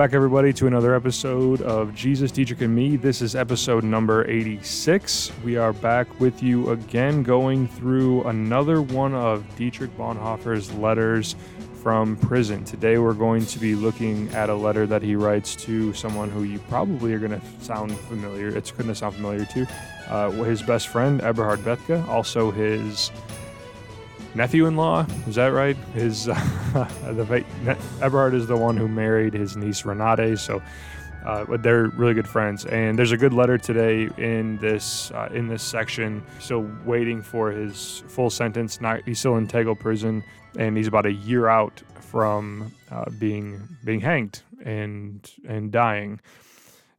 Back, everybody, to another episode of Jesus, Dietrich, and Me. This is episode number 86. We are back with you again, going through another one of Dietrich Bonhoeffer's letters from prison. Today, we're going to be looking at a letter that he writes to someone who you probably are going to sound familiar. It's going to sound familiar to uh, his best friend, Eberhard Bethge, also his nephew-in-law. Is that right? His uh, the Eberhard is the one who married his niece Renate. So, uh, they're really good friends. And there's a good letter today in this uh, in this section. Still waiting for his full sentence. Not he's still in Tegel prison, and he's about a year out from uh, being being hanged and and dying.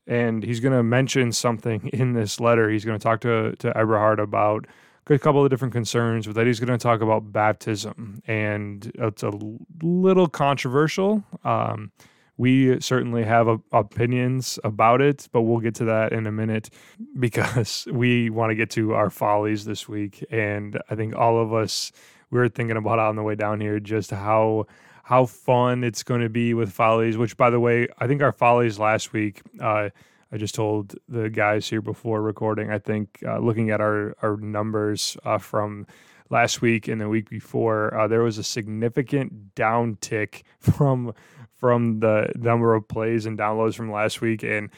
And he's going to mention something in this letter. He's going to talk to to Eberhard about a couple of different concerns with that. He's going to talk about baptism, and it's a little controversial. Um, we certainly have a, opinions about it, but we'll get to that in a minute because we want to get to our follies this week. And I think all of us, we were thinking about on the way down here just how how fun it's going to be with follies. Which, by the way, I think our follies last week. Uh, I just told the guys here before recording. I think uh, looking at our our numbers uh, from last week and the week before, uh, there was a significant downtick from from the number of plays and downloads from last week, and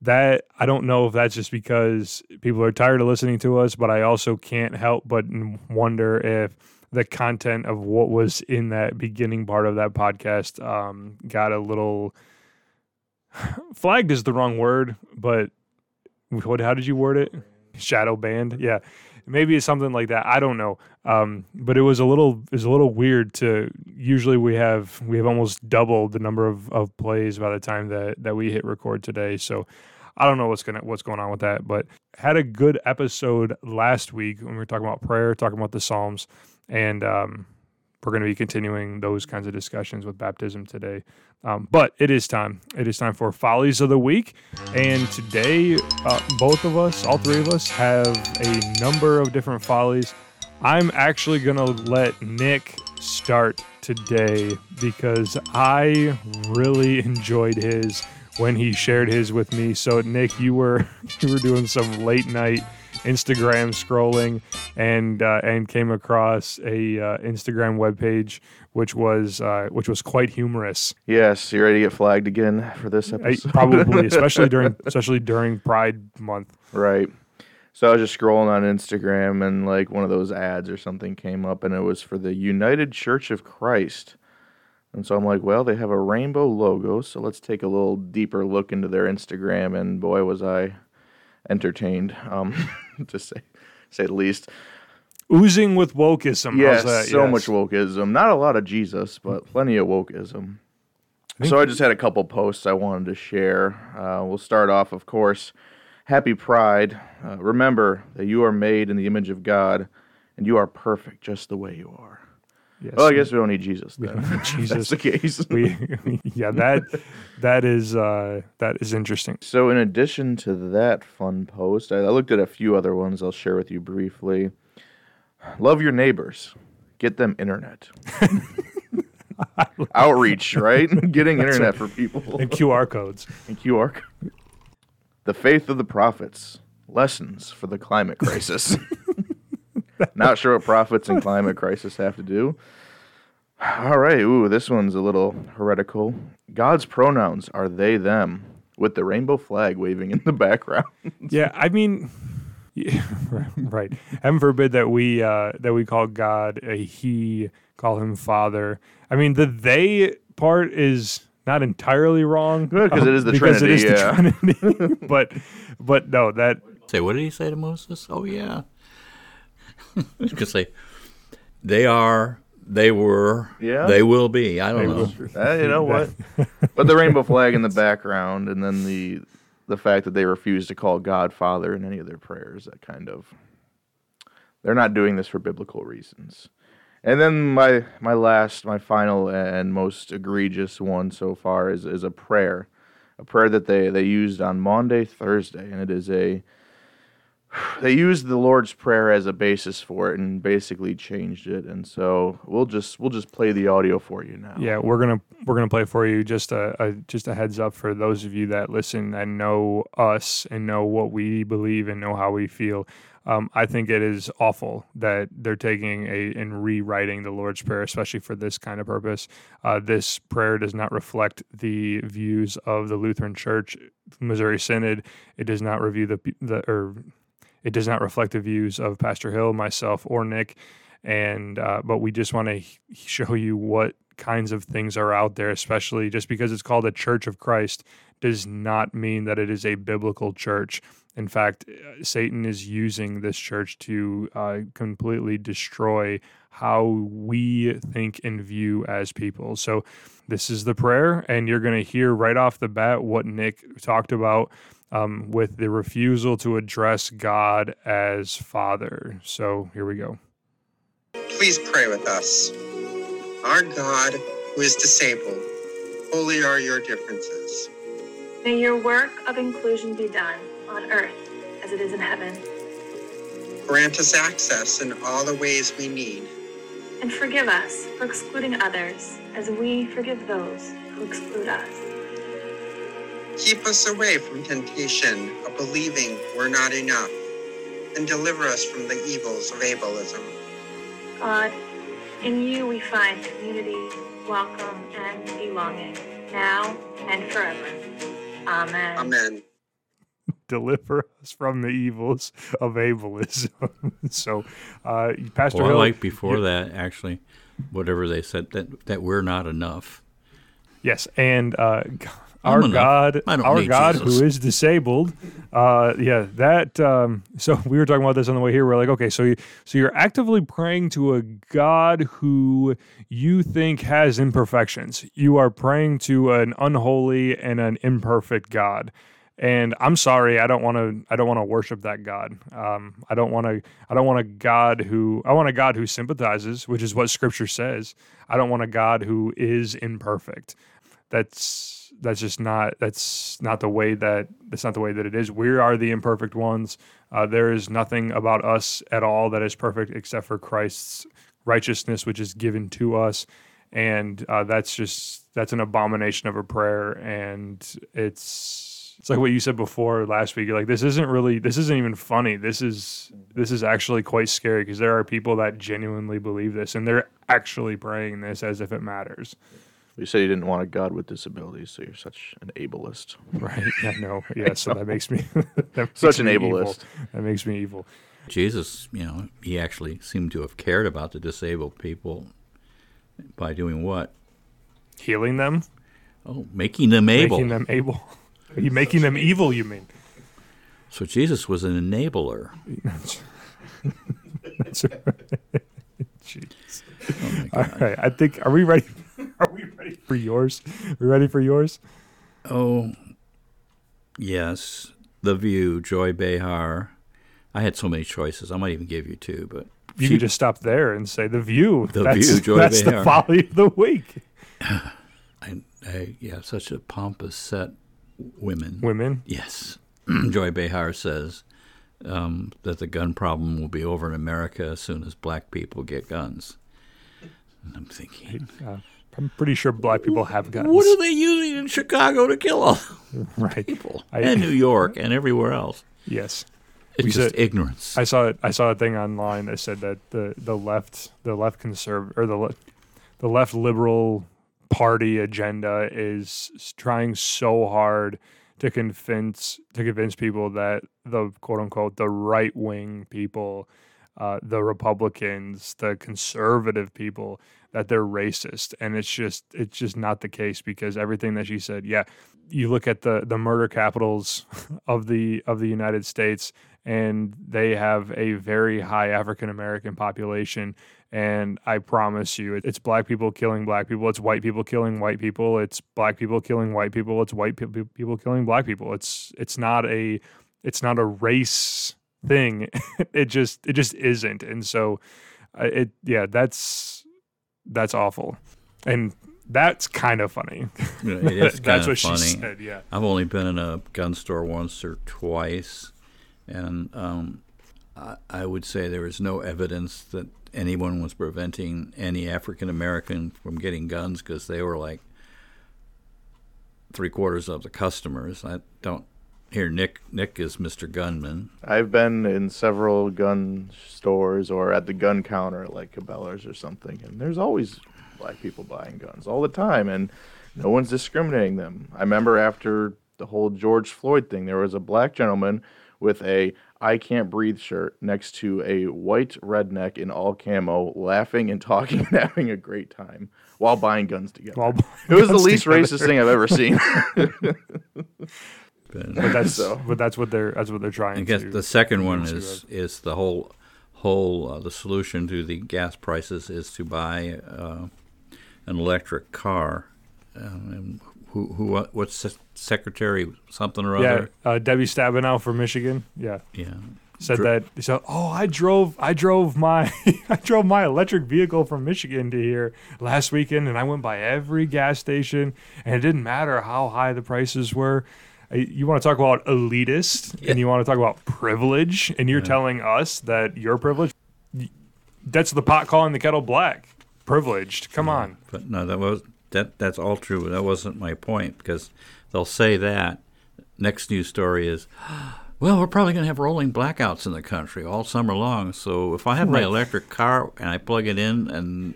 that I don't know if that's just because people are tired of listening to us, but I also can't help but wonder if the content of what was in that beginning part of that podcast um, got a little flagged is the wrong word, but what? How did you word it? Shadow banned. Yeah, maybe it's something like that. I don't know. Um, but it was a little it was a little weird to. Usually we have we have almost doubled the number of, of plays by the time that that we hit record today. So I don't know what's gonna what's going on with that. But had a good episode last week when we were talking about prayer, talking about the Psalms, and um, we're going to be continuing those kinds of discussions with baptism today. Um, but it is time. It is time for Follies of the Week. And today, uh, both of us, all three of us, have a number of different follies. I'm actually going to let Nick start today because I really enjoyed his when he shared his with me. So Nick, you were you were doing some late night Instagram scrolling and uh, and came across a uh, Instagram webpage which was uh, which was quite humorous. Yes, you ready to get flagged again for this episode? I, probably, especially during especially during Pride Month. Right. So I was just scrolling on Instagram and like one of those ads or something came up and it was for the United Church of Christ. And so I'm like, well, they have a rainbow logo, so let's take a little deeper look into their Instagram and boy was I entertained, um, to say say the least. Oozing with wokeism. Yes, so yes. much wokeism. Not a lot of Jesus, but plenty of wokeism. so I just had a couple posts I wanted to share. Uh, we'll start off, of course. Happy Pride. Uh, remember that you are made in the image of God, and you are perfect just the way you are. Yes. Well, I guess we don't need Jesus then. Jesus. That's the case. we, yeah, that that is uh, that is interesting. So, in addition to that fun post, I, I looked at a few other ones. I'll share with you briefly. Love your neighbors. Get them internet. Outreach, right? Getting internet right. for people. And QR codes. And QR. The faith of the prophets. Lessons for the climate crisis. Not sure what prophets and climate crisis have to do. All right. Ooh, this one's a little heretical. God's pronouns are they, them, with the rainbow flag waving in the background. yeah, I mean, yeah, right. Heaven forbid that we uh, that we call God a He, call Him Father. I mean, the they part is not entirely wrong because um, it is the Trinity. It is yeah. the Trinity. but but no, that say what did he say to Moses? Oh yeah. I could say they are, they were, yeah. they will be. I don't know. Uh, you know what? but the rainbow flag in the background, and then the the fact that they refuse to call God Father in any of their prayers, that kind of they're not doing this for biblical reasons. And then my my last, my final and most egregious one so far is is a prayer, a prayer that they they used on monday Thursday, and it is a they used the Lord's Prayer as a basis for it and basically changed it. And so we'll just we'll just play the audio for you now. Yeah, we're gonna we're gonna play for you. Just a, a just a heads up for those of you that listen and know us and know what we believe and know how we feel. Um, I think it is awful that they're taking a and rewriting the Lord's Prayer, especially for this kind of purpose. Uh, this prayer does not reflect the views of the Lutheran Church, Missouri Synod. It does not review the the or it does not reflect the views of Pastor Hill, myself, or Nick. And uh, but we just want to show you what kinds of things are out there, especially just because it's called a Church of Christ does not mean that it is a biblical church. In fact, uh, Satan is using this church to uh, completely destroy how we think and view as people. So, this is the prayer, and you're going to hear right off the bat what Nick talked about um, with the refusal to address God as Father. So here we go. Please pray with us. Our God, who is disabled, holy are your differences. May your work of inclusion be done on earth as it is in heaven. Grant us access in all the ways we need. And forgive us for excluding others as we forgive those who exclude us. Keep us away from temptation of believing we're not enough, and deliver us from the evils of ableism. God, in you we find community, welcome, and belonging, now and forever. Amen. Amen. Deliver us from the evils of ableism. so, uh, Pastor well, Hill, I like before that actually, whatever they said that that we're not enough. Yes, and uh, our God, our God Jesus. who is disabled. Uh, yeah, that. Um, so we were talking about this on the way here. We're like, okay, so you, so you're actively praying to a God who you think has imperfections. You are praying to an unholy and an imperfect God. And I'm sorry, I don't want to. I don't want to worship that God. Um, I don't want to. I don't want a God who. I want a God who sympathizes, which is what Scripture says. I don't want a God who is imperfect. That's that's just not that's not the way that that's not the way that it is. We are the imperfect ones. Uh, there is nothing about us at all that is perfect except for Christ's righteousness, which is given to us, and uh, that's just that's an abomination of a prayer, and it's it's like what you said before last week. You're like, this isn't really, this isn't even funny. This is, this is actually quite scary because there are people that genuinely believe this and they're actually praying this as if it matters. You said you didn't want a God with disabilities, so you're such an ableist. Right. Yeah, no. Yeah, so that makes me that makes such an me ableist. Evil. That makes me evil. Jesus, you know, he actually seemed to have cared about the disabled people by doing what? Healing them? Oh, making them able. Making them able. Are you making them evil, you mean? So Jesus was an enabler. That's, that's right. Jeez. Oh All right. I think, are we ready? Are we ready for yours? Are we ready for yours? Oh, yes. The View, Joy Behar. I had so many choices. I might even give you two, but you could just stop there and say the View. The that's, View, Joy That's Behar. the folly of the week. I, I, yeah, such a pompous set. Women. Women. Yes. Joy Behar says um, that the gun problem will be over in America as soon as black people get guns. And I'm thinking, uh, I'm pretty sure black people have guns. What are they using in Chicago to kill all right. people? I, and New York and everywhere else. Yes. It's We just said- ignorance. I saw it. I saw a thing online that said that the the left, the left conservative or the le- the left liberal party agenda is trying so hard to convince to convince people that the quote unquote the right wing people, uh, the Republicans, the conservative people that they're racist, and it's just it's just not the case because everything that she said, yeah, you look at the the murder capitals of the of the United States and they have a very high African American population. And I promise you, it's black people killing black people. It's white people killing white people. It's black people killing white people. It's white pe- pe- people killing black people. It's it's not a it's not a race thing. it just it just isn't. And so, uh, it yeah, that's that's awful, and that's kind of funny. You know, it is that's what funny. she said. Yeah. I've only been in a gun store once or twice, and um, I, I would say there is no evidence that anyone was preventing any African American from getting guns because they were like three quarters of the customers. I don't here. Nick Nick is Mr. Gunman. I've been in several gun stores or at the gun counter, like Cabela's or something, and there's always black people buying guns all the time, and no one's discriminating them. I remember after the whole George Floyd thing, there was a black gentleman with a I can't breathe shirt next to a white redneck in all camo, laughing and talking and having a great time while buying guns together. While buying it was the least together. racist thing I've ever seen. But But that's So- but that's what they're that's what they're trying I guess to. the second one to is is the whole whole uh, the solution to the gas prices is to buy uh, an electric car. Um, and who who what- what's se- secretary something or yeah, other? uh, Debbie Stabenow from Michigan. Yeah, Yeah. said Dr- that. He said, "Oh, I drove, I drove my, I drove my electric vehicle from Michigan to here last weekend, and I went by every gas station, and it didn't matter how high the prices were." Uh, You want to talk about elitist, Yeah. and you want to talk about privilege, and you're telling us that you're privileged. Y- That's the pot calling the kettle black. Privileged. Come on. But no, that was that. That's all true. That wasn't my point because they'll say that. Next news story is, well, we're probably going to have rolling blackouts in the country all summer long. So if I have my electric car and I plug it in and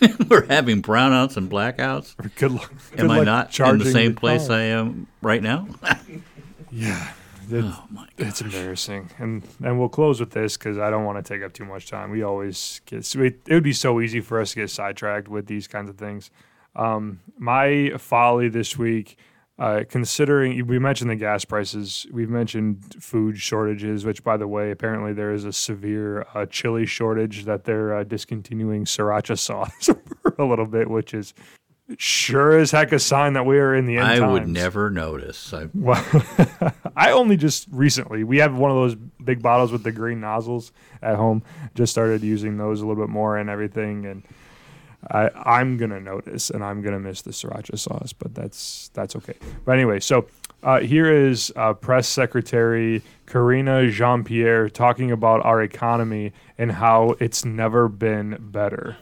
we're having brownouts and blackouts, Good luck. good am I not in the same place car. I am right now? Yeah. It's, oh my God. it's embarrassing, and and we'll close with this because I don't want to take up too much time. We always get we, it would be so easy for us to get sidetracked with these kinds of things. Um, my folly this week, uh, considering we mentioned the gas prices, we've mentioned food shortages, which by the way, apparently there is a severe uh, chili shortage that they're uh, discontinuing sriracha sauce for a little bit, which is sure as heck a sign that we are in the end I would never notice. I, Well, I only just recently we have one of those big bottles with the green nozzles at home. Just started using those a little bit more and everything, and I I'm gonna notice and I'm gonna miss the sriracha sauce, but that's that's okay. But anyway, so. Uh, here is uh, Press Secretary Karina Jean Pierre talking about our economy and how it's never been better.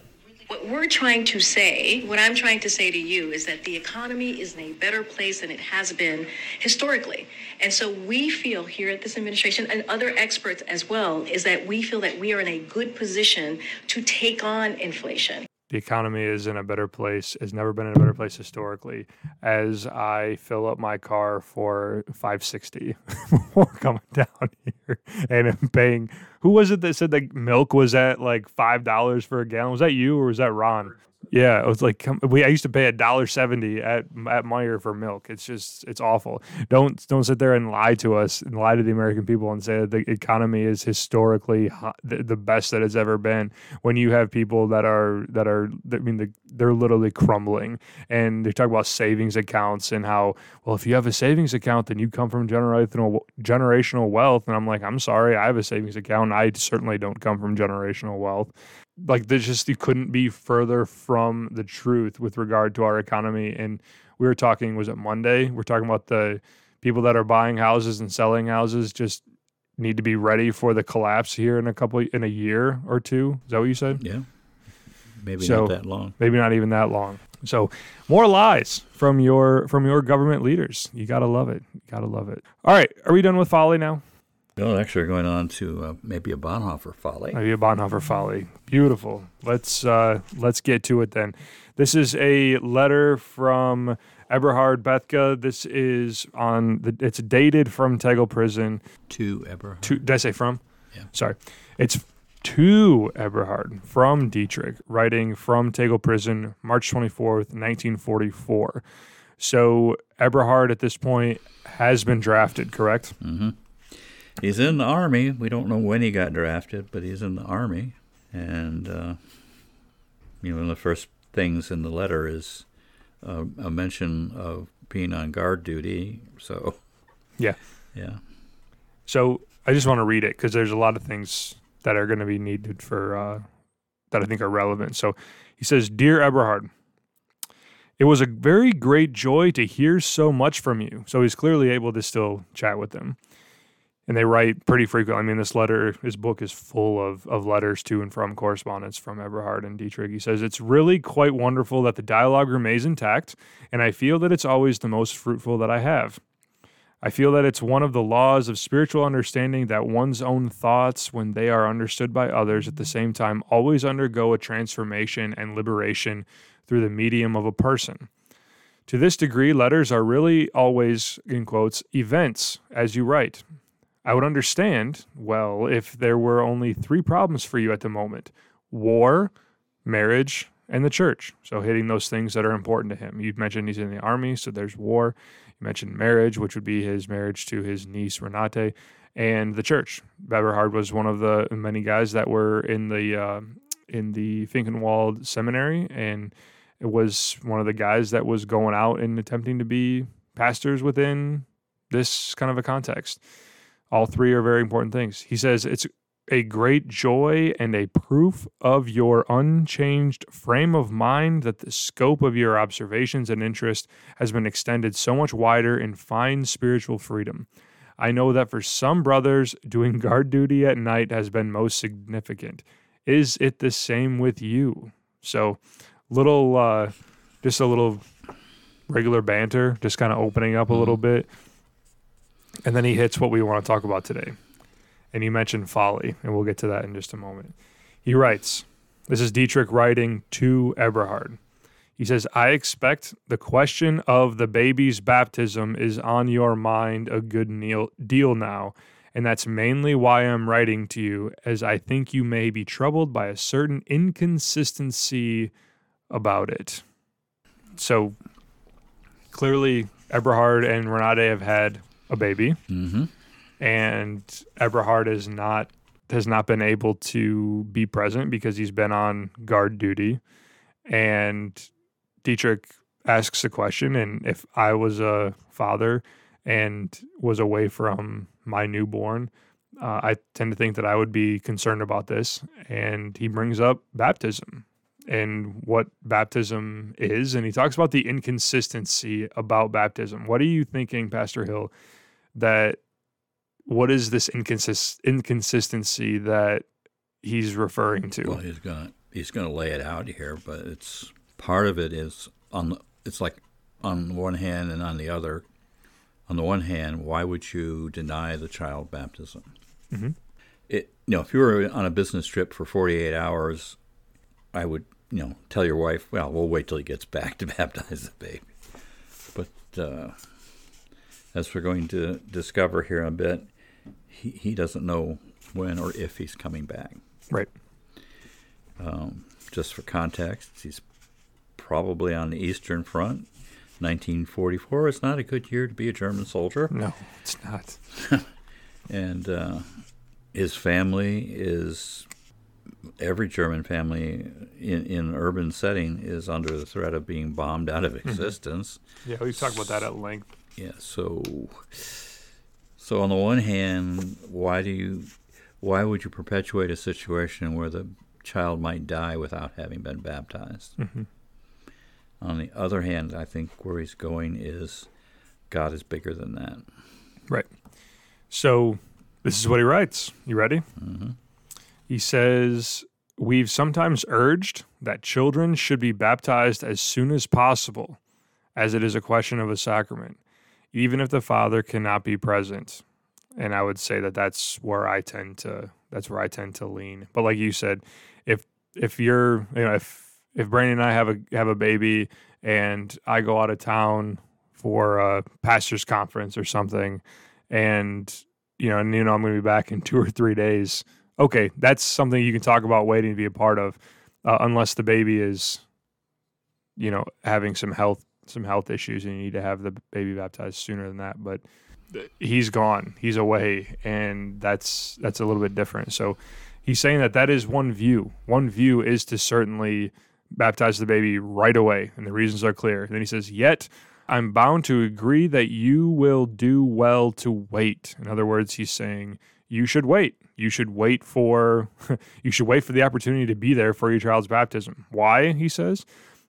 What we're trying to say, what I'm trying to say to you, is that the economy is in a better place than it has been historically. And so we feel here at this administration and other experts as well, is that we feel that we are in a good position to take on inflation. The economy is in a better place, has never been in a better place historically. As I fill up my car for 560 before coming down here and I'm paying. Who was it that said that milk was at like five dollars for a gallon? Was that you or was that Ron? Yeah, it was like we. I used to pay a dollar seventy at at Meijer for milk. It's just it's awful. Don't don't sit there and lie to us and lie to the American people and say that the economy is historically hot, the, the best that it's ever been. When you have people that are that are I mean the, they're literally crumbling and they talk about savings accounts and how well if you have a savings account then you come from generational generational wealth and I'm like I'm sorry I have a savings account I certainly don't come from generational wealth like there's just you couldn't be further from the truth with regard to our economy. And we were talking was it monday? We're talking about the people that are buying houses and selling houses just need to be ready for the collapse here in a couple in a year or two. Is that what you said? Yeah, maybe So- not that long. maybe not even that long. So more lies from your from your government leaders. You gotta love it. You gotta love it. All right. Are we done with folly now Well, actually, we're going on to uh, maybe a Bonhoeffer folly. Maybe a Bonhoeffer folly. Beautiful. Let's uh, let's get to it then. This is a letter from Eberhard Bethge. This is on the. It's dated from Tegel Prison. To Eberhard. To did I say from? Yeah. Sorry. It's to Eberhard from Dietrich, writing from Tegel Prison, March twenty fourth, nineteen forty four. So Eberhard at this point has been drafted, correct? He's in the army. We don't know when he got drafted, but he's in the army. And uh, you know, one of the first things in the letter is uh, a mention of being on guard duty. So Yeah. yeah, So I just want to read it because there's a lot of things that are going to be needed for uh, that I think are relevant. So he says, "Dear Eberhard, it was a very great joy to hear so much from you." So he's clearly able to still chat with them. And they write pretty frequently. I mean, this letter, his book is full of, of letters to and from correspondence from Eberhard and Dietrich. He says, It's really quite wonderful that the dialogue remains intact, and I feel that it's always the most fruitful that I have. I feel that it's one of the laws of spiritual understanding that one's own thoughts, when they are understood by others at the same time, always undergo a transformation and liberation through the medium of a person. To this degree, letters are really always, in quotes, events as you write. I would understand, well, if there were only three problems for you at the moment war, marriage, and the church. So hitting those things that are important to him. You mentioned he's in the army, so there's war. You mentioned marriage, which would be his marriage to his niece Renate, and the church. Eberhard was one of the many guys that were in the uh, in the Finkenwalde seminary, and it was one of the guys that was going out and attempting to be pastors within this kind of a context. All three are very important things. He says it's a great joy and a proof of your unchanged frame of mind that the scope of your observations and interest has been extended so much wider in fine spiritual freedom. I know that for some brothers, doing guard duty at night has been most significant. Is it the same with you? So, little, uh, just a little regular banter, just kind of opening up a little bit. And then he hits what we want to talk about today. And he mentioned folly, and we'll get to that in just a moment. He writes, This is Dietrich writing to Eberhard. He says, I expect the question of the baby's baptism is on your mind a good deal, now, and that's mainly why I'm writing to you, as I think you may be troubled by a certain inconsistency about it. So clearly, Eberhard and Renate have had a baby, Mm-hmm. and Eberhard is not has not been able to be present because he's been on guard duty. And Dietrich asks a question, and if I was a father and was away from my newborn, uh, I tend to think that I would be concerned about this. And he brings up baptism and what baptism is, and he talks about the inconsistency about baptism. What are you thinking, Pastor Hill? That what is this inconsist- inconsistency that he's referring to? Well, he's gonna he's gonna lay it out here, but it's part of it is on the, it's like on one hand and on the other. On the one hand, why would you deny the child baptism? Mhm. It you know if you were on a business trip for forty eight hours, I would you know tell your wife, well, we'll wait till he gets back to baptize the baby. But uh, as we're going to discover here in a bit, he, he doesn't know when or if he's coming back. Right. Um, just for context, he's probably on the Eastern Front. 1944 is not a good year to be a German soldier. No, it's not. And uh, his family is, every German family in, in an urban setting is under the threat of being bombed out of existence. Yeah, we've talked about that at length. Yeah, so so on the one hand, why do you why would you perpetuate a situation where the child might die without having been baptized? Mhm. On the other hand, I think where he's going is God is bigger than that. Right. So this is what he writes. You ready? hmm He says, We've sometimes urged that children should be baptized as soon as possible, as it is a question of a sacrament, even if the father cannot be present. And I would say that that's where I tend to that's where I tend to lean. But like you said, if if you're you know if if Brandon and I have a have a baby and I go out of town for a pastor's conference or something, and you know, and you know I'm going to be back in two or three days. Okay, that's something you can talk about waiting to be a part of, uh, unless the baby is, you know, having some health some health issues and you need to have the baby baptized sooner than that. But he's gone, he's away, and that's that's a little bit different. So he's saying that that is one view. One view is to certainly baptize the baby right away, and the reasons are clear. And then he says, yet. I'm bound to agree that you will do well to wait. In other words, he's saying you should wait. You should wait for you should wait for the opportunity to be there for your child's baptism. Why? He says,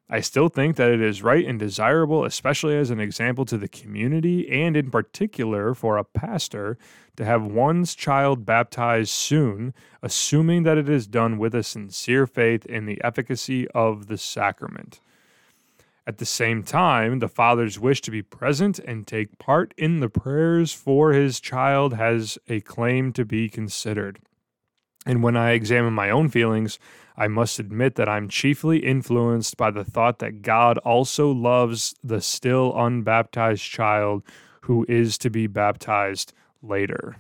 I still think that it is right and desirable, especially as an example to the community and in particular for a pastor, to have one's child baptized soon, assuming that it is done with a sincere faith in the efficacy of the sacrament. At the same time, the father's wish to be present and take part in the prayers for his child has a claim to be considered. And when I examine my own feelings, I must admit that I'm chiefly influenced by the thought that God also loves the still unbaptized child who is to be baptized later.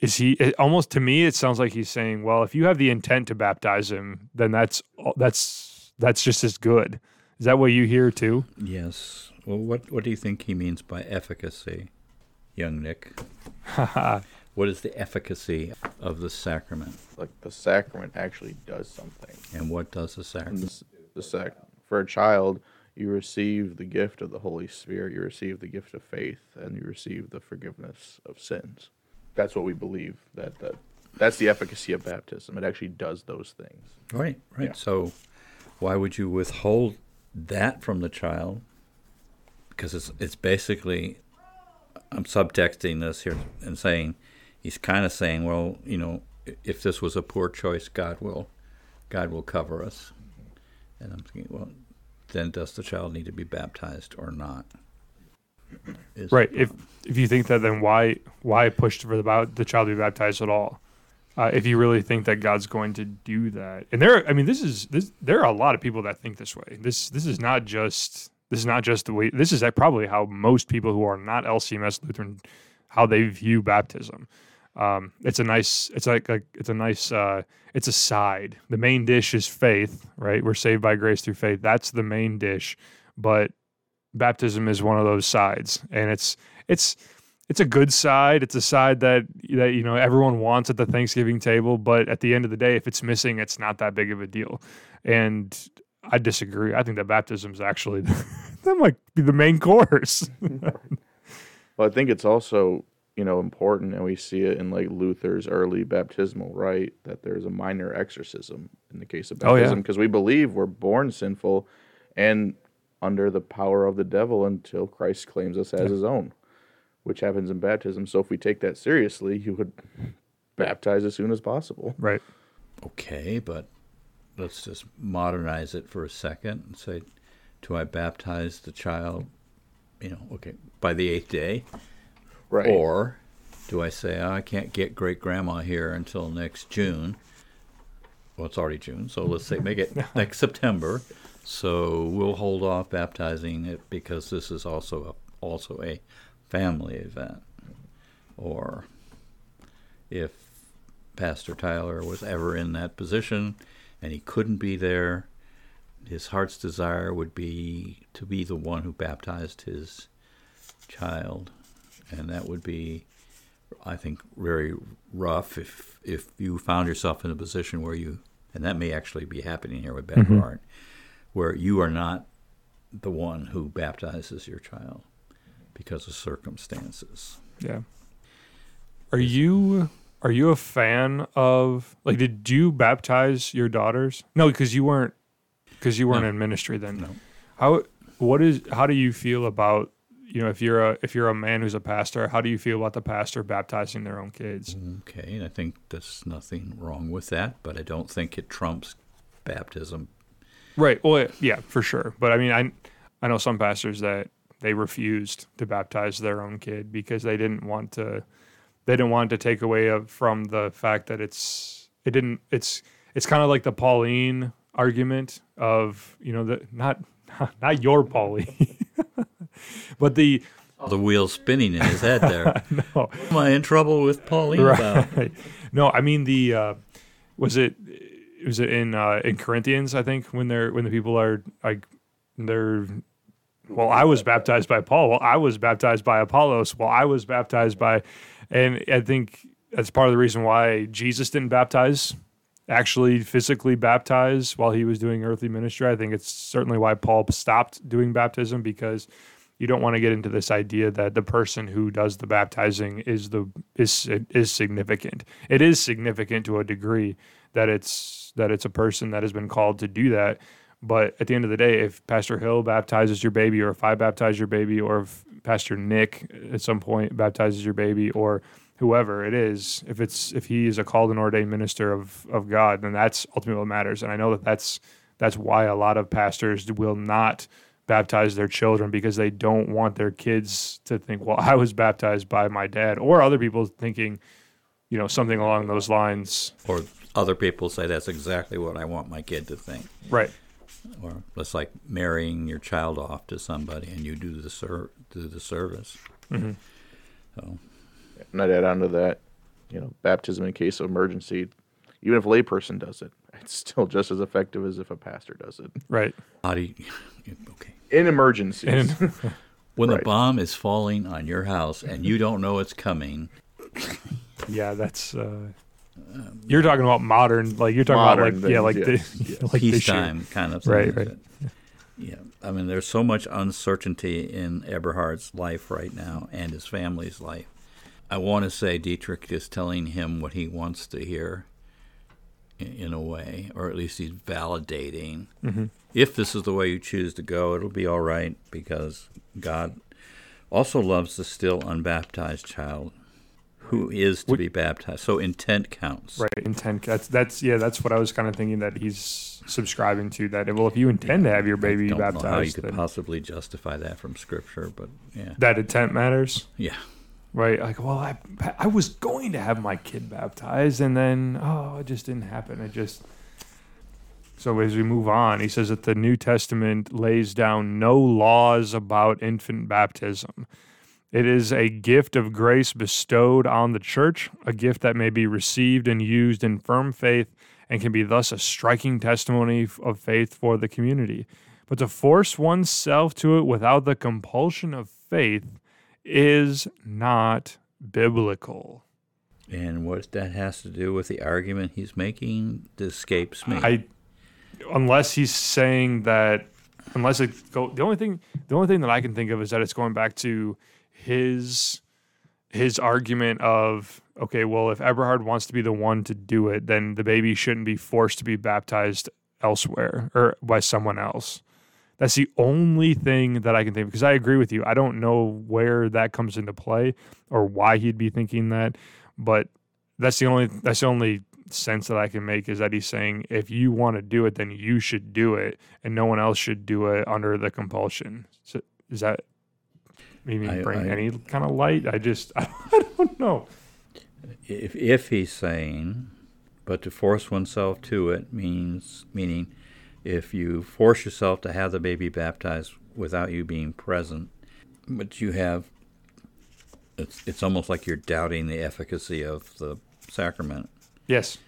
Is he almost to me it sounds like he's saying, well, if you have the intent to baptize him, then that's that's that's just as good. Is that what you hear too? Yes. Well, what what do you think he means by efficacy, young Nick? what is the efficacy of the sacrament? Like the sacrament actually does something. And what does the sacrament? this, the sac- for a child, you receive the gift of the Holy Spirit, you receive the gift of faith, and you receive the forgiveness of sins. That's what we believe. That that that's the efficacy of baptism. It actually does those things. Right, right. Yeah. So, why would you withhold that from the child? Because it's it's basically, I'm subtexting this here and saying, he's kind of saying, well, you know, if this was a poor choice, God will, God will cover us. And I'm thinking, well, then does the child need to be baptized or not? Is- Right. If if you think that, then why why push for the the child to be baptized at all? Uh, if you really think that God's going to do that, and there, I mean, this is this. There are a lot of people that think this way. This this is not just this is not just the way. This is probably how most people who are not LCMS Lutheran how they view baptism. Um, it's a nice. It's like. It's a nice. Uh, it's a side. The main dish is faith, right? We're saved by grace through faith. That's the main dish, but baptism is one of those sides, and it's it's it's a good side. It's a side that that you know everyone wants at the Thanksgiving table, but at the end of the day, if it's missing, it's not that big of a deal. And I disagree. I think that baptism is actually that might be the main course. Well, I think it's also you know important, and we see it in like Luther's early baptismal rite that there's a minor exorcism in the case of Oh, yeah. baptism because we believe we're born sinful and under the power of the devil until Christ claims us as His own, which happens in baptism. So if we take that seriously, you would baptize as soon as possible. right. Okay, but let's just modernize it for a second and say, do I baptize the child, you know, okay, by the eighth day? Right. Or do I say, "Oh, I can't get great grandma here until next June? Well, it's already June, so let's say make it next September. So we'll hold off baptizing it because this is also a, also a family event. Or if Pastor Tyler was ever in that position and he couldn't be there, his heart's desire would be to be the one who baptized his child. And that would be, I think, very rough if if you found yourself in a position where you, and that may actually be happening here with Ben Bart, mm-hmm. where you are not the one who baptizes your child because of circumstances. Yeah. Are you are you a fan of like did you baptize your daughters? No, because you weren't because you weren't No. in ministry then. No. How what is how do you feel about you know if you're a if you're a man who's a pastor, how do you feel about the pastor baptizing their own kids? Okay, and I think there's nothing wrong with that, but I don't think it trumps baptism. Right. Well, yeah, for sure. But I mean, I I know some pastors that they refused to baptize their own kid because they didn't want to they didn't want to take away from the fact that it's it didn't it's it's kind of like the Pauline argument of you know the not not your Pauline, but the The wheel's spinning in his head there. no, Am I in trouble with Pauline about? No, I mean the uh, was it was it in uh, in Corinthians? I think when they're when the people are like they're well, I was baptized by Paul. Well, I was baptized by Apollos. Well, I was baptized by, and I think that's part of the reason why Jesus didn't baptize, actually physically baptize while he was doing earthly ministry. I think it's certainly why Paul stopped doing baptism because you don't want to get into this idea that the person who does the baptizing is the is is significant. It is significant to a degree that it's that it's a person that has been called to do that, But at the end of the day, if Pastor Hill baptizes your baby, or if I baptize your baby, or if Pastor Nick at some point baptizes your baby, or whoever it is, if it's if he is a called and ordained minister of of God, then that's ultimately what matters. And I know that that's that's why a lot of pastors will not baptize their children because they don't want their kids to think, well, I was baptized by my dad, or other people thinking, you know, something along those lines. Or other people say that's exactly what I want my kid to think. Right. Or it's like marrying your child off to somebody and you do the ser- do the service. Mm-hmm. So And I'd add on to that, you know, baptism in case of emergency, even if a layperson does it, it's still just as effective as if a pastor does it. Right. how do you? Okay. In emergencies. When the bomb is falling on your house and you don't know it's coming, Yeah, that's. Uh, you're talking about modern, like you're talking Modern about like yeah, like things, the like this year. peacetime kind of thing. Right, right. it? Yeah, I mean, there's so much uncertainty in Eberhard's life right now and his family's life. I want to say Dietrich is telling him what he wants to hear, in, in a way, or at least he's validating. Mm-hmm. If this is the way you choose to go, it'll be all right because God also loves the still unbaptized child who is to Would- be baptized. So intent counts. Right, intent. That's that's yeah. That's what I was kind of thinking that he's subscribing to. That well, if you intend to have your baby I don't know how you could possibly justify that from Scripture, but yeah, that intent matters. yeah. Right, like well, I I was going to have my kid baptized, and then oh, it just didn't happen. It just so as we move on, he says that the New Testament lays down no laws about infant baptism. It is a gift of grace bestowed on the church, a gift that may be received and used in firm faith and can be thus a striking testimony of faith for the community. But to force oneself to it without the compulsion of faith is not biblical. And what that has to do with the argument he's making escapes me. I unless he's saying that unless it go the only thing the only thing that I can think of is that it's going back to his his argument of okay, well if Eberhard wants to be the one to do it, then the baby shouldn't be forced to be baptized elsewhere or by someone else. That's the only thing that I can think of because I agree with you. I don't know where that comes into play or why he'd be thinking that, but that's the only that's the only sense that I can make is that he's saying if you want to do it, then you should do it, and no one else should do it under the compulsion. So is that maybe I- bring I- any kind of light? I just I don't know. if if he's saying, but to force oneself to it means meaning, if you force yourself to have the baby baptized without you being present, but you have, it's it's almost like you're doubting the efficacy of the sacrament. Yes,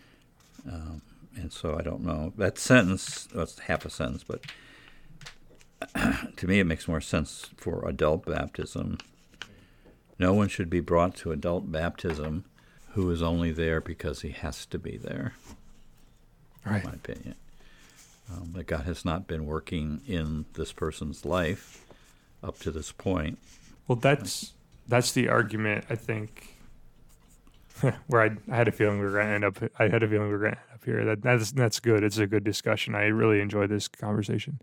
um, And so I don't know. That sentence, it's half a sentence, but to me it makes more sense for adult baptism. No one should be brought to adult baptism who is only there because he has to be there, right. in my opinion. Um, that God has not been working in this person's life up to this point. Well, that's that's the argument I think. where I, I had a feeling we were going to end up. I had a feeling we were going to end up here. That that's that's good. It's a good discussion. I really enjoyed this conversation.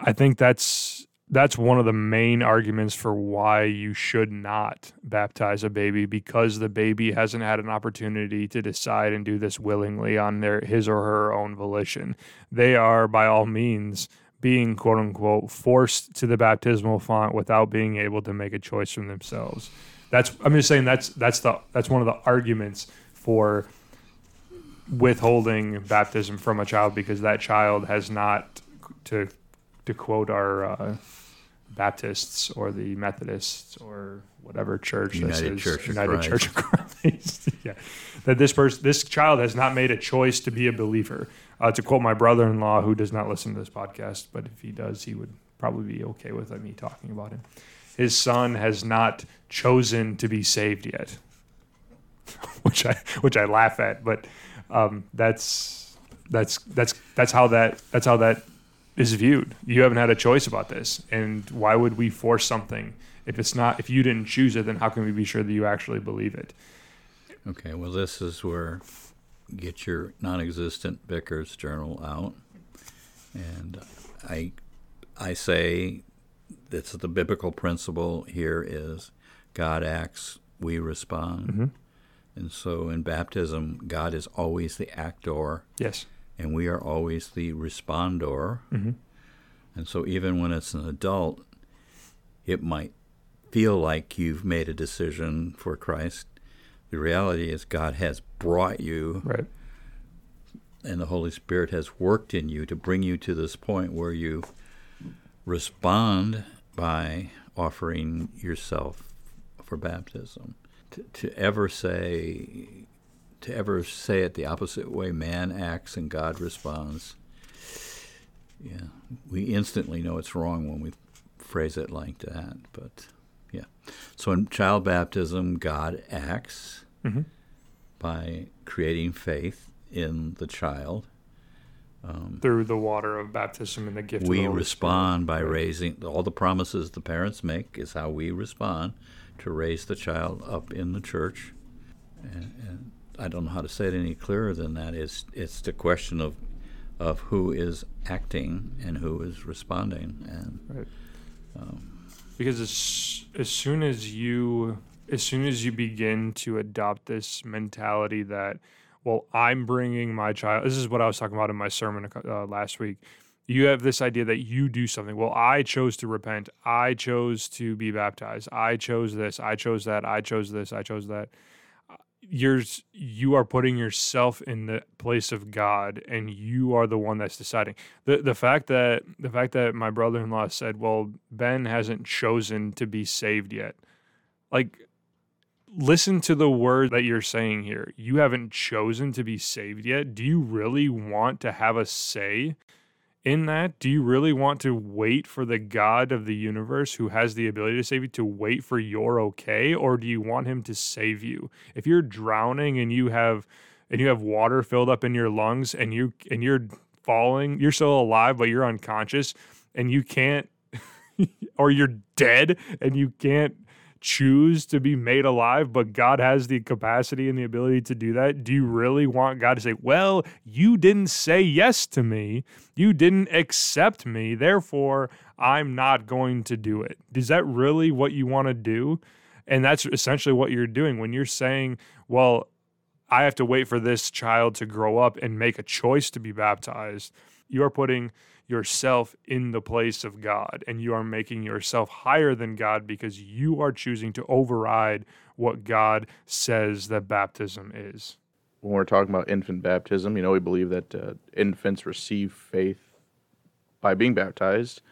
I think that's that's one of the main arguments for why you should not baptize a baby because the baby hasn't had an opportunity to decide and do this willingly on their his or her own volition. They are by all means being quote unquote forced to the baptismal font without being able to make a choice from themselves. That's I'm just saying that's that's the that's one of the arguments for withholding baptism from a child because that child has not to to quote our uh, Baptists or the Methodists or whatever church this United is, Church of United Christ. Church of Christ. yeah, that this person, this child, has not made a choice to be a believer. Uh, to quote my brother-in-law, who does not listen to this podcast, but if he does, he would probably be okay with me talking about him. His son has not chosen to be saved yet, which I which I laugh at, but um, that's that's that's that's how that that's how that is viewed. You haven't had a choice about this, and why would we force something if it's not if you didn't choose it? Then how can we be sure that you actually believe it? Okay, well, this is where get your non existent Vickers journal out And I, I say, that's the biblical principle here is God acts, we respond. Mm-hmm. And so in baptism, God is always the actor, Yes. And we are always the respondor. Mm-hmm. And so even when it's an adult, it might feel like you've made a decision for Christ. The reality is, God has brought you, Right. and the Holy Spirit has worked in you to bring you to this point where you respond by offering yourself for baptism. To, to ever say, to ever say it the opposite way, man acts and God responds. Yeah, we instantly know it's wrong when we phrase it like that. But yeah, so in child baptism, God acts Mhm. by creating faith in the child. Through the water of baptism and the gift. of we the respond by Spirit. Raising all the promises the parents make is how we respond to raise the child up in the church. And, and I don't know how to say it any clearer than that. It's it's the question of of who is acting and who is responding. And Right. because as as soon as you as soon as you begin to adopt this mentality that well i'm bringing my child this is what i was talking about in my sermon uh, last week. You have this idea that you do something. Well i chose to repent. I chose to be baptized. I chose this. I chose that. I chose this. I chose that you're you are putting yourself in the place of God and you are the one that's deciding. The the fact that the fact that my brother-in-law said, "Well, Ben hasn't chosen to be saved yet." Like listen to the word that you're saying here. You haven't chosen to be saved yet. Do you really want to have a say in that? Do you really want to wait for the God of the universe who has the ability to save you to wait for your okay or do you want him to save you? If you're drowning and you have and you have water filled up in your lungs and you and you're falling, you're still alive but you're unconscious and you can't or you're dead and you can't choose to be made alive, but God has the capacity and the ability to do that, do you really want God to say, Well, you didn't say yes to me, you didn't accept me, therefore I'm not going to do it? Is that really what you want to do? And that's essentially what you're doing when you're saying, Well, I have to wait for this child to grow up and make a choice to be baptized. You are putting yourself in the place of God and you are making yourself higher than God because you are choosing to override what God says that baptism is. when we're talking about infant baptism, you know, we believe that uh, infants receive faith by being baptized,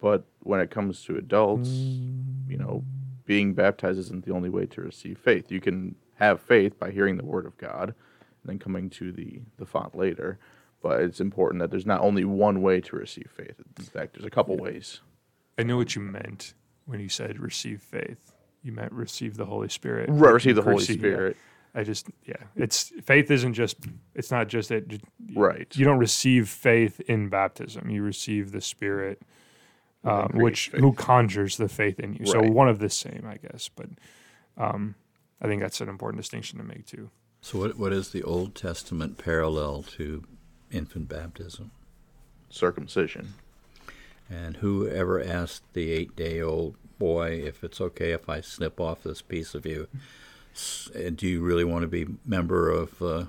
but when it comes to adults, you know, being baptized isn't the only way to receive faith. You can have faith by hearing the word of God and then coming to the the font later, but it's important that there's not only one way to receive faith. In fact, there's a couple ways. I know what you meant when you said receive faith. You meant receive the Holy Spirit. Right, receive the Holy Receive- yeah. Spirit. I just yeah, it's faith isn't just it's not just that ju- Right. You don't receive faith in baptism. You receive the Spirit, um, create which who conjures the faith in you. So one of the same, I guess. But um, I think that's an important distinction to make too. so, what what is the Old Testament parallel to infant baptism? Circumcision. And whoever asked the eight day old boy if it's okay if I snip off this piece of you, do you really want to be member of uh,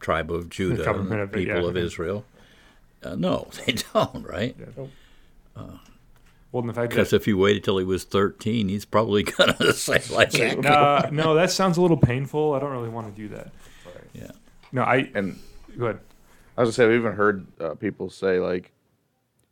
tribe of Judah, and the of- people yeah. of Israel? Uh, no, they don't, right? Well, in the fact Because if you waited till he was 13, he's probably going to say, like, uh, no, that sounds a little painful. I don't really want to do that. yeah. No, I And go ahead. I was gonna say, I've even heard uh, people say like,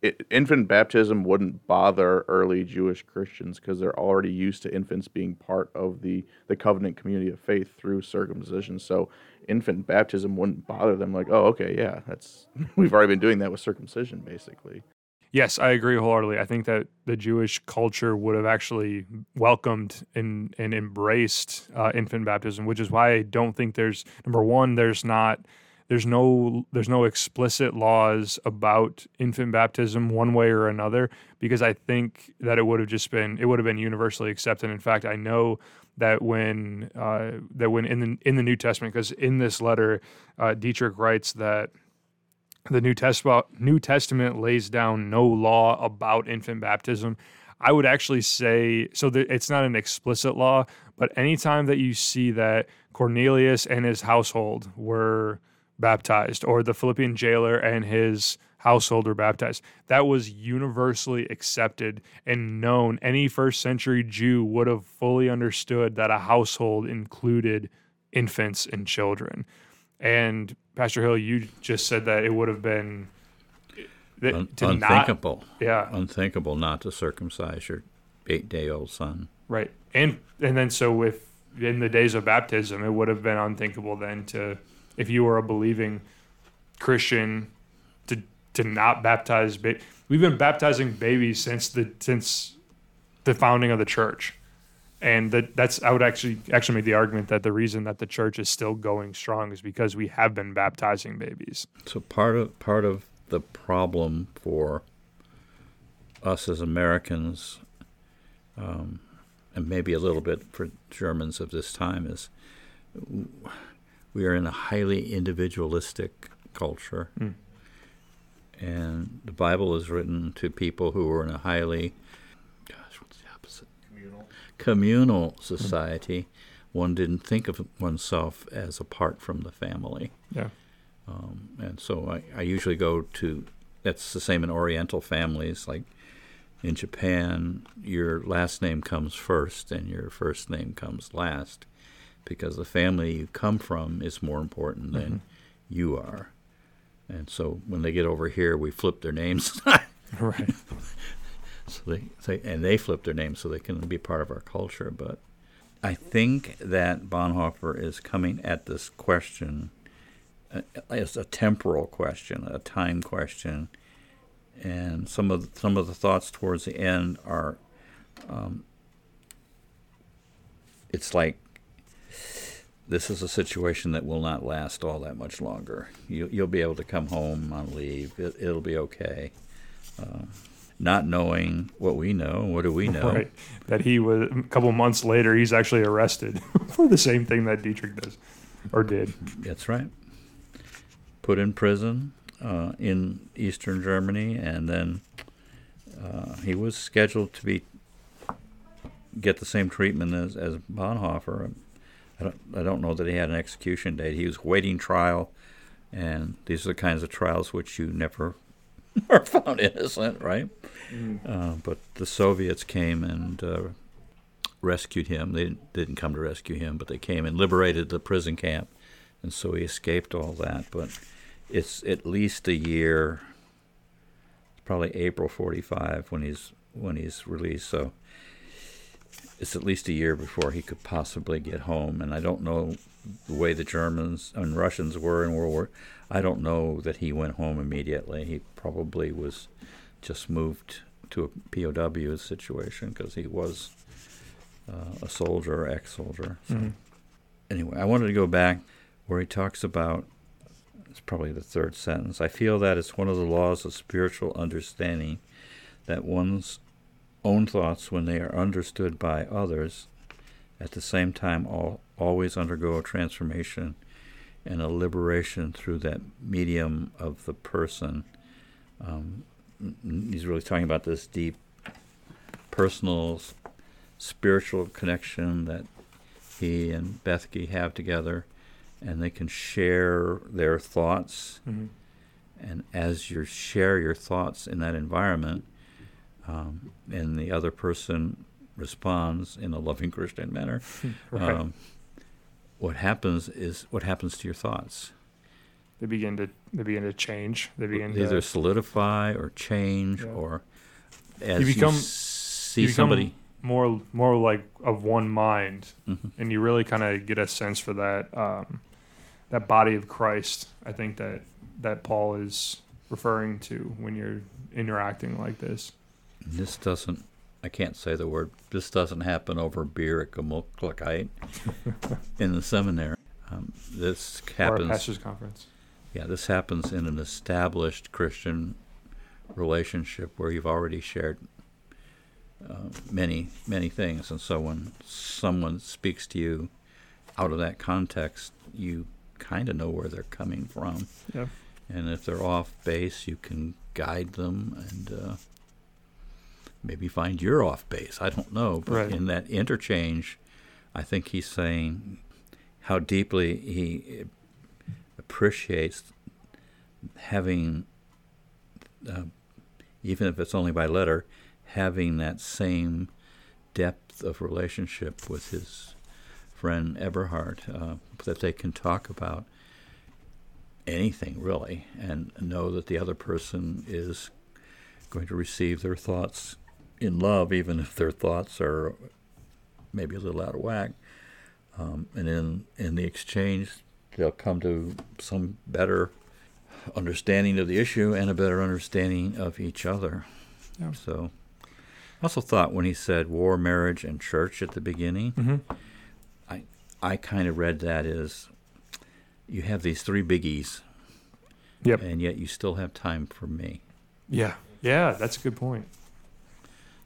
it, infant baptism wouldn't bother early Jewish Christians because they're already used to infants being part of the the covenant community of faith through circumcision. So infant baptism wouldn't bother them. Like, oh, okay, yeah, that's we've already been doing that with circumcision, basically. Yes, I agree wholeheartedly. I think that the Jewish culture would have actually welcomed and and embraced uh, infant baptism, which is why I don't think there's number one. There's not there's no there's no explicit laws about infant baptism one way or another because I think that it would have just been it would have been universally accepted. In fact, I know that when uh, that when in the in the New Testament, because in this letter, uh, Dietrich writes that the New Testament New Testament lays down no law about infant baptism. I would actually say so that it's not an explicit law, but anytime that you see that Cornelius and his household were baptized, or the Philippian jailer and his household were baptized, that was universally accepted and known. Any first century Jew would have fully understood that a household included infants and children. And Pastor Hill, you just said that it would have been that, Un- to not- unthinkable. yeah, Unthinkable not to circumcise your eight day old son. Right. And and then so if in the days of baptism, it would have been unthinkable then to if you were a believing Christian to to not baptize ba- we've been baptizing babies since the since the founding of the church. And that that's I would actually actually make the argument that the reason that the church is still going strong is because we have been baptizing babies. So part of part of the problem for us as Americans, um, and maybe a little bit for Germans of this time, is we are in a highly individualistic culture, Mm. and the Bible is written to people who are in a highly, gosh, what's the opposite? Communal. Communal society. One didn't think of oneself as apart from the family. Yeah. Um, and so I, I usually go to that's the same in Oriental families. Like in Japan, your last name comes first and your first name comes last because the family you come from is more important than you are. And so when they get over here, we flip their names. Right. so they, they and they flip their names so they can be part of our culture. But I think that Bonhoeffer is coming at this question uh, as a temporal question, a time question, and some of the, some of the thoughts towards the end are, um, it's like this is a situation that will not last all that much longer. You, you'll be able to come home on leave. It, it'll be okay. Uh, not knowing what we know, what do we know? Right. That he was a couple months later, he's actually arrested for the same thing that Dietrich does or did. That's right. Put in prison uh, in eastern Germany, and then uh, he was scheduled to be get the same treatment as, as Bonhoeffer. I don't, I don't know that he had an execution date. He was waiting trial, and these are the kinds of trials which you never are found innocent, right? Uh, but the Soviets came and uh, rescued him. They didn't, didn't come to rescue him, but they came and liberated the prison camp, and so he escaped all that. But it's at least a year. It's probably April '45 when he's when he's released. So it's at least a year before he could possibly get home. And I don't know the way the Germans and Russians were in World War. I don't know that he went home immediately. He probably was just moved to a POW situation because he was uh, a soldier, ex-soldier. So Mhm. anyway, I wanted to go back where he talks about. It's probably the third sentence. I feel that it's one of the laws of spiritual understanding that one's own thoughts, when they are understood by others, at the same time all, always undergo a transformation and a liberation through that medium of the person. Um, he's really talking about this deep personal, spiritual connection that he and Bethge have together, and they can share their thoughts. Mhm. And as you share your thoughts in that environment, um, and the other person responds in a loving Christian manner, Right. um, what happens is what happens to your thoughts. they begin to they begin to change. They begin Either to solidify or change, Yeah. or as you, become- see you become somebody. more more like of one mind, Mhm. and you really kind of get a sense for that um, that body of Christ. I think that that Paul is referring to when you're interacting like this. This doesn't. I can't say the word. This doesn't happen over beer at Gemulklichkeit in the seminary. Um, this or a happens. pastors conference. Yeah, this happens in an established Christian relationship where you've already shared uh, many, many things. And so when someone speaks to you out of that context, you kind of know where they're coming from. Yeah. and if they're off base, you can guide them and uh, maybe find your off base. I don't know, but Right. in that interchange, I think he's saying how deeply he appreciates having, uh, even if it's only by letter, having that same depth of relationship with his friend Eberhard, uh, that they can talk about anything really and know that the other person is going to receive their thoughts in love, even if their thoughts are maybe a little out of whack. Um, and in, in the exchange, they'll come to some better understanding of the issue and a better understanding of each other. Yeah. So, I also thought when he said war, marriage, and church at the beginning, Mhm. I I kind of read that as you have these three biggies, Yep. and yet you still have time for me. Yeah, yeah, that's a good point.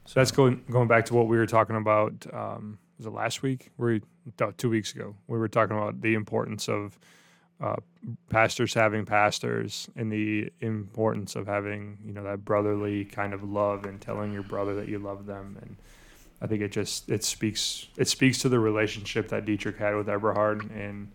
So that's going going back to what we were talking about. Um, was it last week? We two weeks ago. We were talking about the importance of uh, pastors having pastors and the importance of having you know that brotherly kind of love and telling your brother that you love them. And I think it just it speaks it speaks to the relationship that Dietrich had with Eberhard and.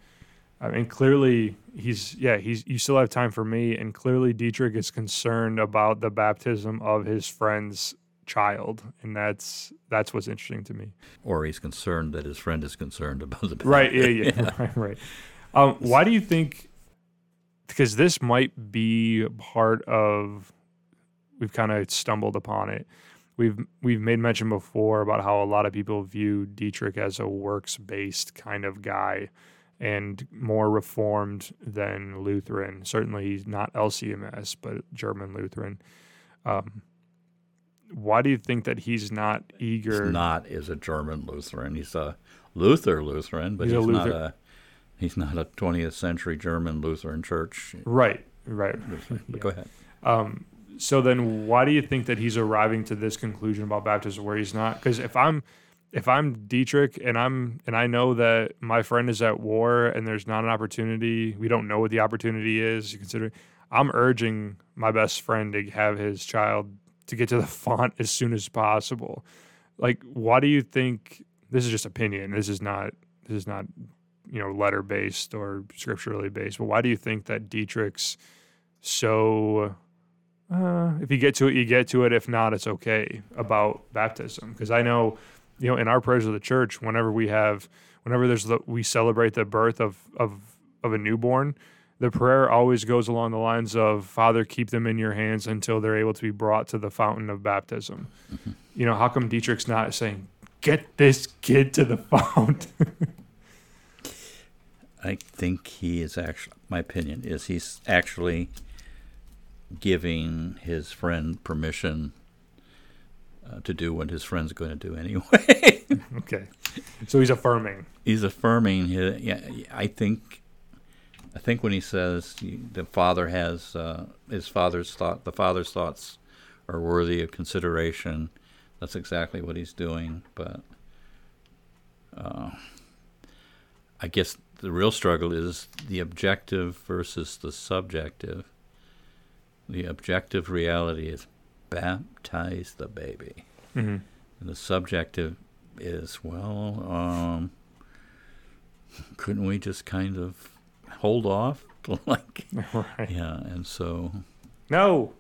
I mean, clearly he's yeah he's you still have time for me, and clearly Dietrich is concerned about the baptism of his friend's child, and that's that's what's interesting to me. Or he's concerned that his friend is concerned about the Right? Yeah, yeah, right, right. Um, why do you think? Because this might be part of we've kind of stumbled upon it. We've we've made mention before about how a lot of people view Dietrich as a works based kind of guy and more reformed than Lutheran. Certainly, he's not LCMS, but German Lutheran. Um, why do you think that he's not eager? He's not is a German Lutheran. He's a Luther Lutheran, but He's he's, a not a he's not a 20th century German Lutheran church. Right, right. Lutheran. But Yeah. go ahead. Um, so then, why do you think that he's arriving to this conclusion about baptism where he's not? Because if I'm if I'm Dietrich and I'm and I know that my friend is at war and there's not an opportunity, we don't know what the opportunity is. You consider I'm urging my best friend to have his child to get to the font as soon as possible. Like, why do you think this is just opinion? This is not this is not you know letter based or scripturally based. But why do you think that Dietrich's so uh, if you get to it, you get to it. If not, it's okay about baptism. Because I know, you know, in our prayers of the church, whenever we have, whenever there's the, we celebrate the birth of of of a newborn, the prayer always goes along the lines of, "Father, keep them in your hands until they're able to be brought to the fountain of baptism." You know, how come Dietrich's not saying, "Get this kid to the fountain I think he is actually, my opinion is he's actually giving his friend permission uh, to do what his friend's going to do anyway. okay, so he's affirming. he's affirming his, yeah, I think, I think when he says the father has, uh, his father's thought, the father's thoughts are worthy of consideration, that's exactly what he's doing. But uh, I guess the real struggle is the objective versus the subjective. The objective reality is baptize the baby. hmm And the subjective is, well, um, couldn't we just kind of hold off? like, Right. yeah, and so No,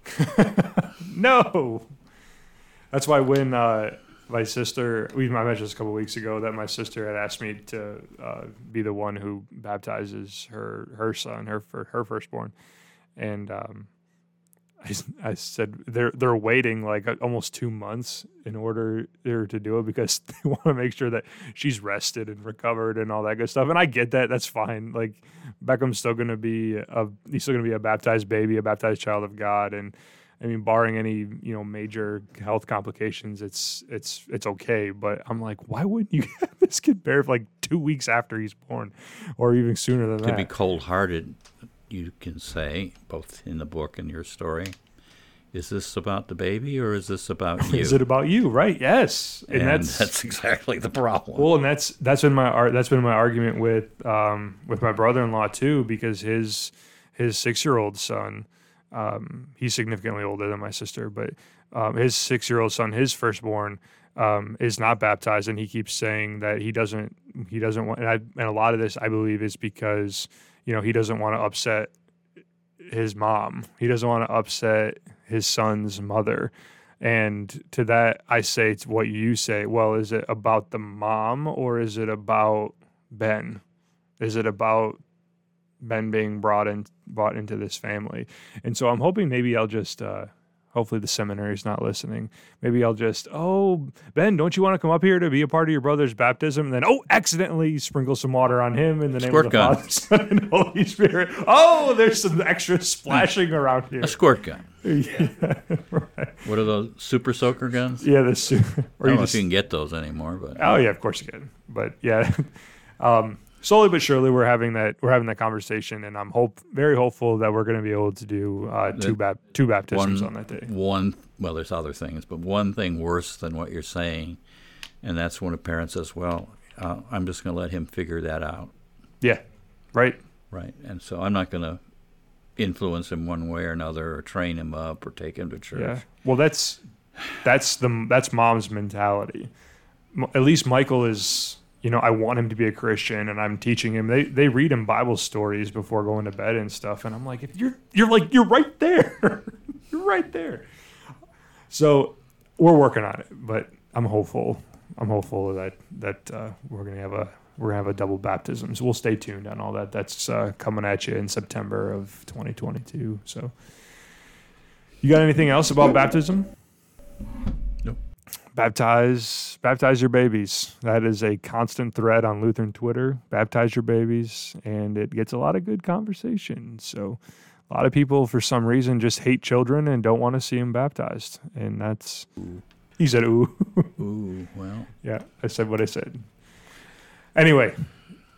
no. That's why when uh, my sister, we I mentioned this a couple weeks ago that my sister had asked me to uh, be the one who baptizes her her son, her her firstborn, and um, I, I said they're they're waiting like uh, almost two months in order there to do it because they want to make sure that she's rested and recovered and all that good stuff. And I get that; that's fine. Like Beckham's still going to be a he's still going to be a baptized baby, a baptized child of God, and I mean, barring any you know major health complications, it's it's it's okay. But I'm like, why wouldn't you have this kid buried like two weeks after he's born, or even sooner than that to be cold hearted, you can say, both in the book and your story, is this about the baby or is this about you? Is it about you? Right? Yes, and and, that's, that's, exactly the problem. well, and that's that's been my ar- that's been my argument with um with my brother-in-law too, because his his six year old son, um, he's significantly older than my sister, but um, his six year old son, his firstborn, um, is not baptized, and he keeps saying that he doesn't he doesn't want. And, I, and a lot of this, I believe, is because you know he doesn't want to upset his mom. He doesn't want to upset his son's mother. And to that, I say to what you say. Well, is it about the mom or is it about Ben? Is it about Ben being brought in, brought into this family? And so I'm hoping maybe I'll just uh, Hopefully the seminary's not listening. Maybe I'll just, oh, Ben, don't you want to come up here to be a part of your brother's baptism? And then, oh, accidentally sprinkle some water on him in the name Squirt of the gun. Father, Son, and Holy Spirit. Oh, there's some extra splashing around here. A squirt gun. yeah, right. What are those super soaker guns? Yeah, the su- I don't know just, if you can get those anymore, but oh yeah, of course you can. But yeah, um, slowly but surely we're having that we're having that conversation, and I'm hope very hopeful that we're going to be able to do uh, two bap- two baptisms on that day. One, well, there's other things, but one thing worse than what you're saying, and that's when a parent says, "Well, uh, I'm just going to let him figure that out." Yeah, right. Right. And so I'm not going to influence him one way or another, or train him up, or take him to church. Yeah. Well, that's that's the that's mom's mentality. At least Michael is. You know, I want him to be a Christian, and I'm teaching him. They they read him Bible stories before going to bed and stuff, and I'm like, if you're you're like you're right there, you're right there. So we're working on it, but I'm hopeful. I'm hopeful that that uh, we're gonna have a we're gonna have a double baptism. So we'll stay tuned on all that. That's uh, coming at you in September of 2022. So, you got anything else about baptism? Baptize, baptize your babies. That is a constant thread on Lutheran Twitter. Baptize your babies, and it gets a lot of good conversation. So, a lot of people, for some reason, just hate children and don't want to see them baptized, and that's. He said, "Ooh." Ooh, well, Yeah, I said what I said. Anyway,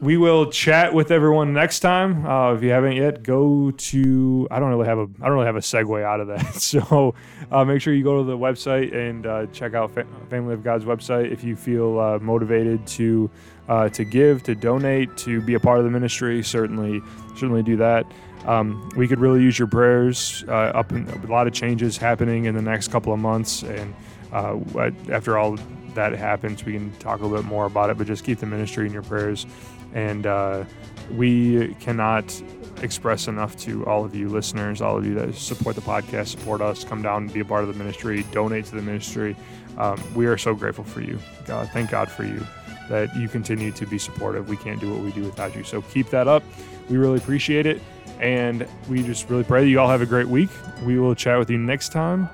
we will chat with everyone next time. Uh, if you haven't yet, go to I don't really have a I don't really have a segue out of that. So uh, make sure you go to the website and uh, check out Fa- Family of God's website if you feel uh, motivated to uh, to give, to donate, to be a part of the ministry. Certainly, certainly do that. Um, we could really use your prayers. Uh, up in, a lot of changes happening in the next couple of months, and after all that happens, we can talk a little bit more about it. But just keep the ministry in your prayers, and uh, we cannot express enough to all of you listeners, all of you that support the podcast, support us, come down and be a part of the ministry, donate to the ministry. Um, we are so grateful for you. God, thank God for you that you continue to be supportive. We can't do what we do without you. So keep that up. We really appreciate it. And we just really pray that you all have a great week. We will chat with you next time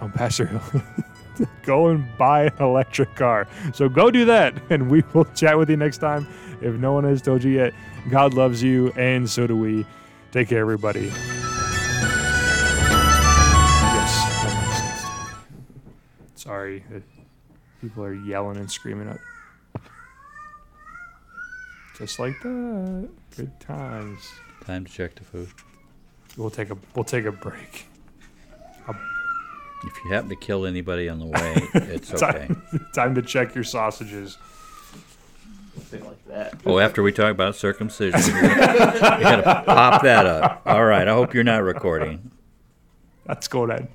on Pastor Hill. go and buy an electric car. So go do that, and we will chat with you next time. If no one has told you yet, God loves you, and so do we. Take care, everybody. Yes. that makes sense. Sorry, people are yelling and screaming up. Just like that. Good times. time to check the food. We'll take a we'll take a break. If you happen to kill anybody on the way, it's okay. Time, time to check your sausages. Something like that. Oh, after we talk about circumcision, you're you gotta pop that up. All right. I hope you're not recording. Let's go then.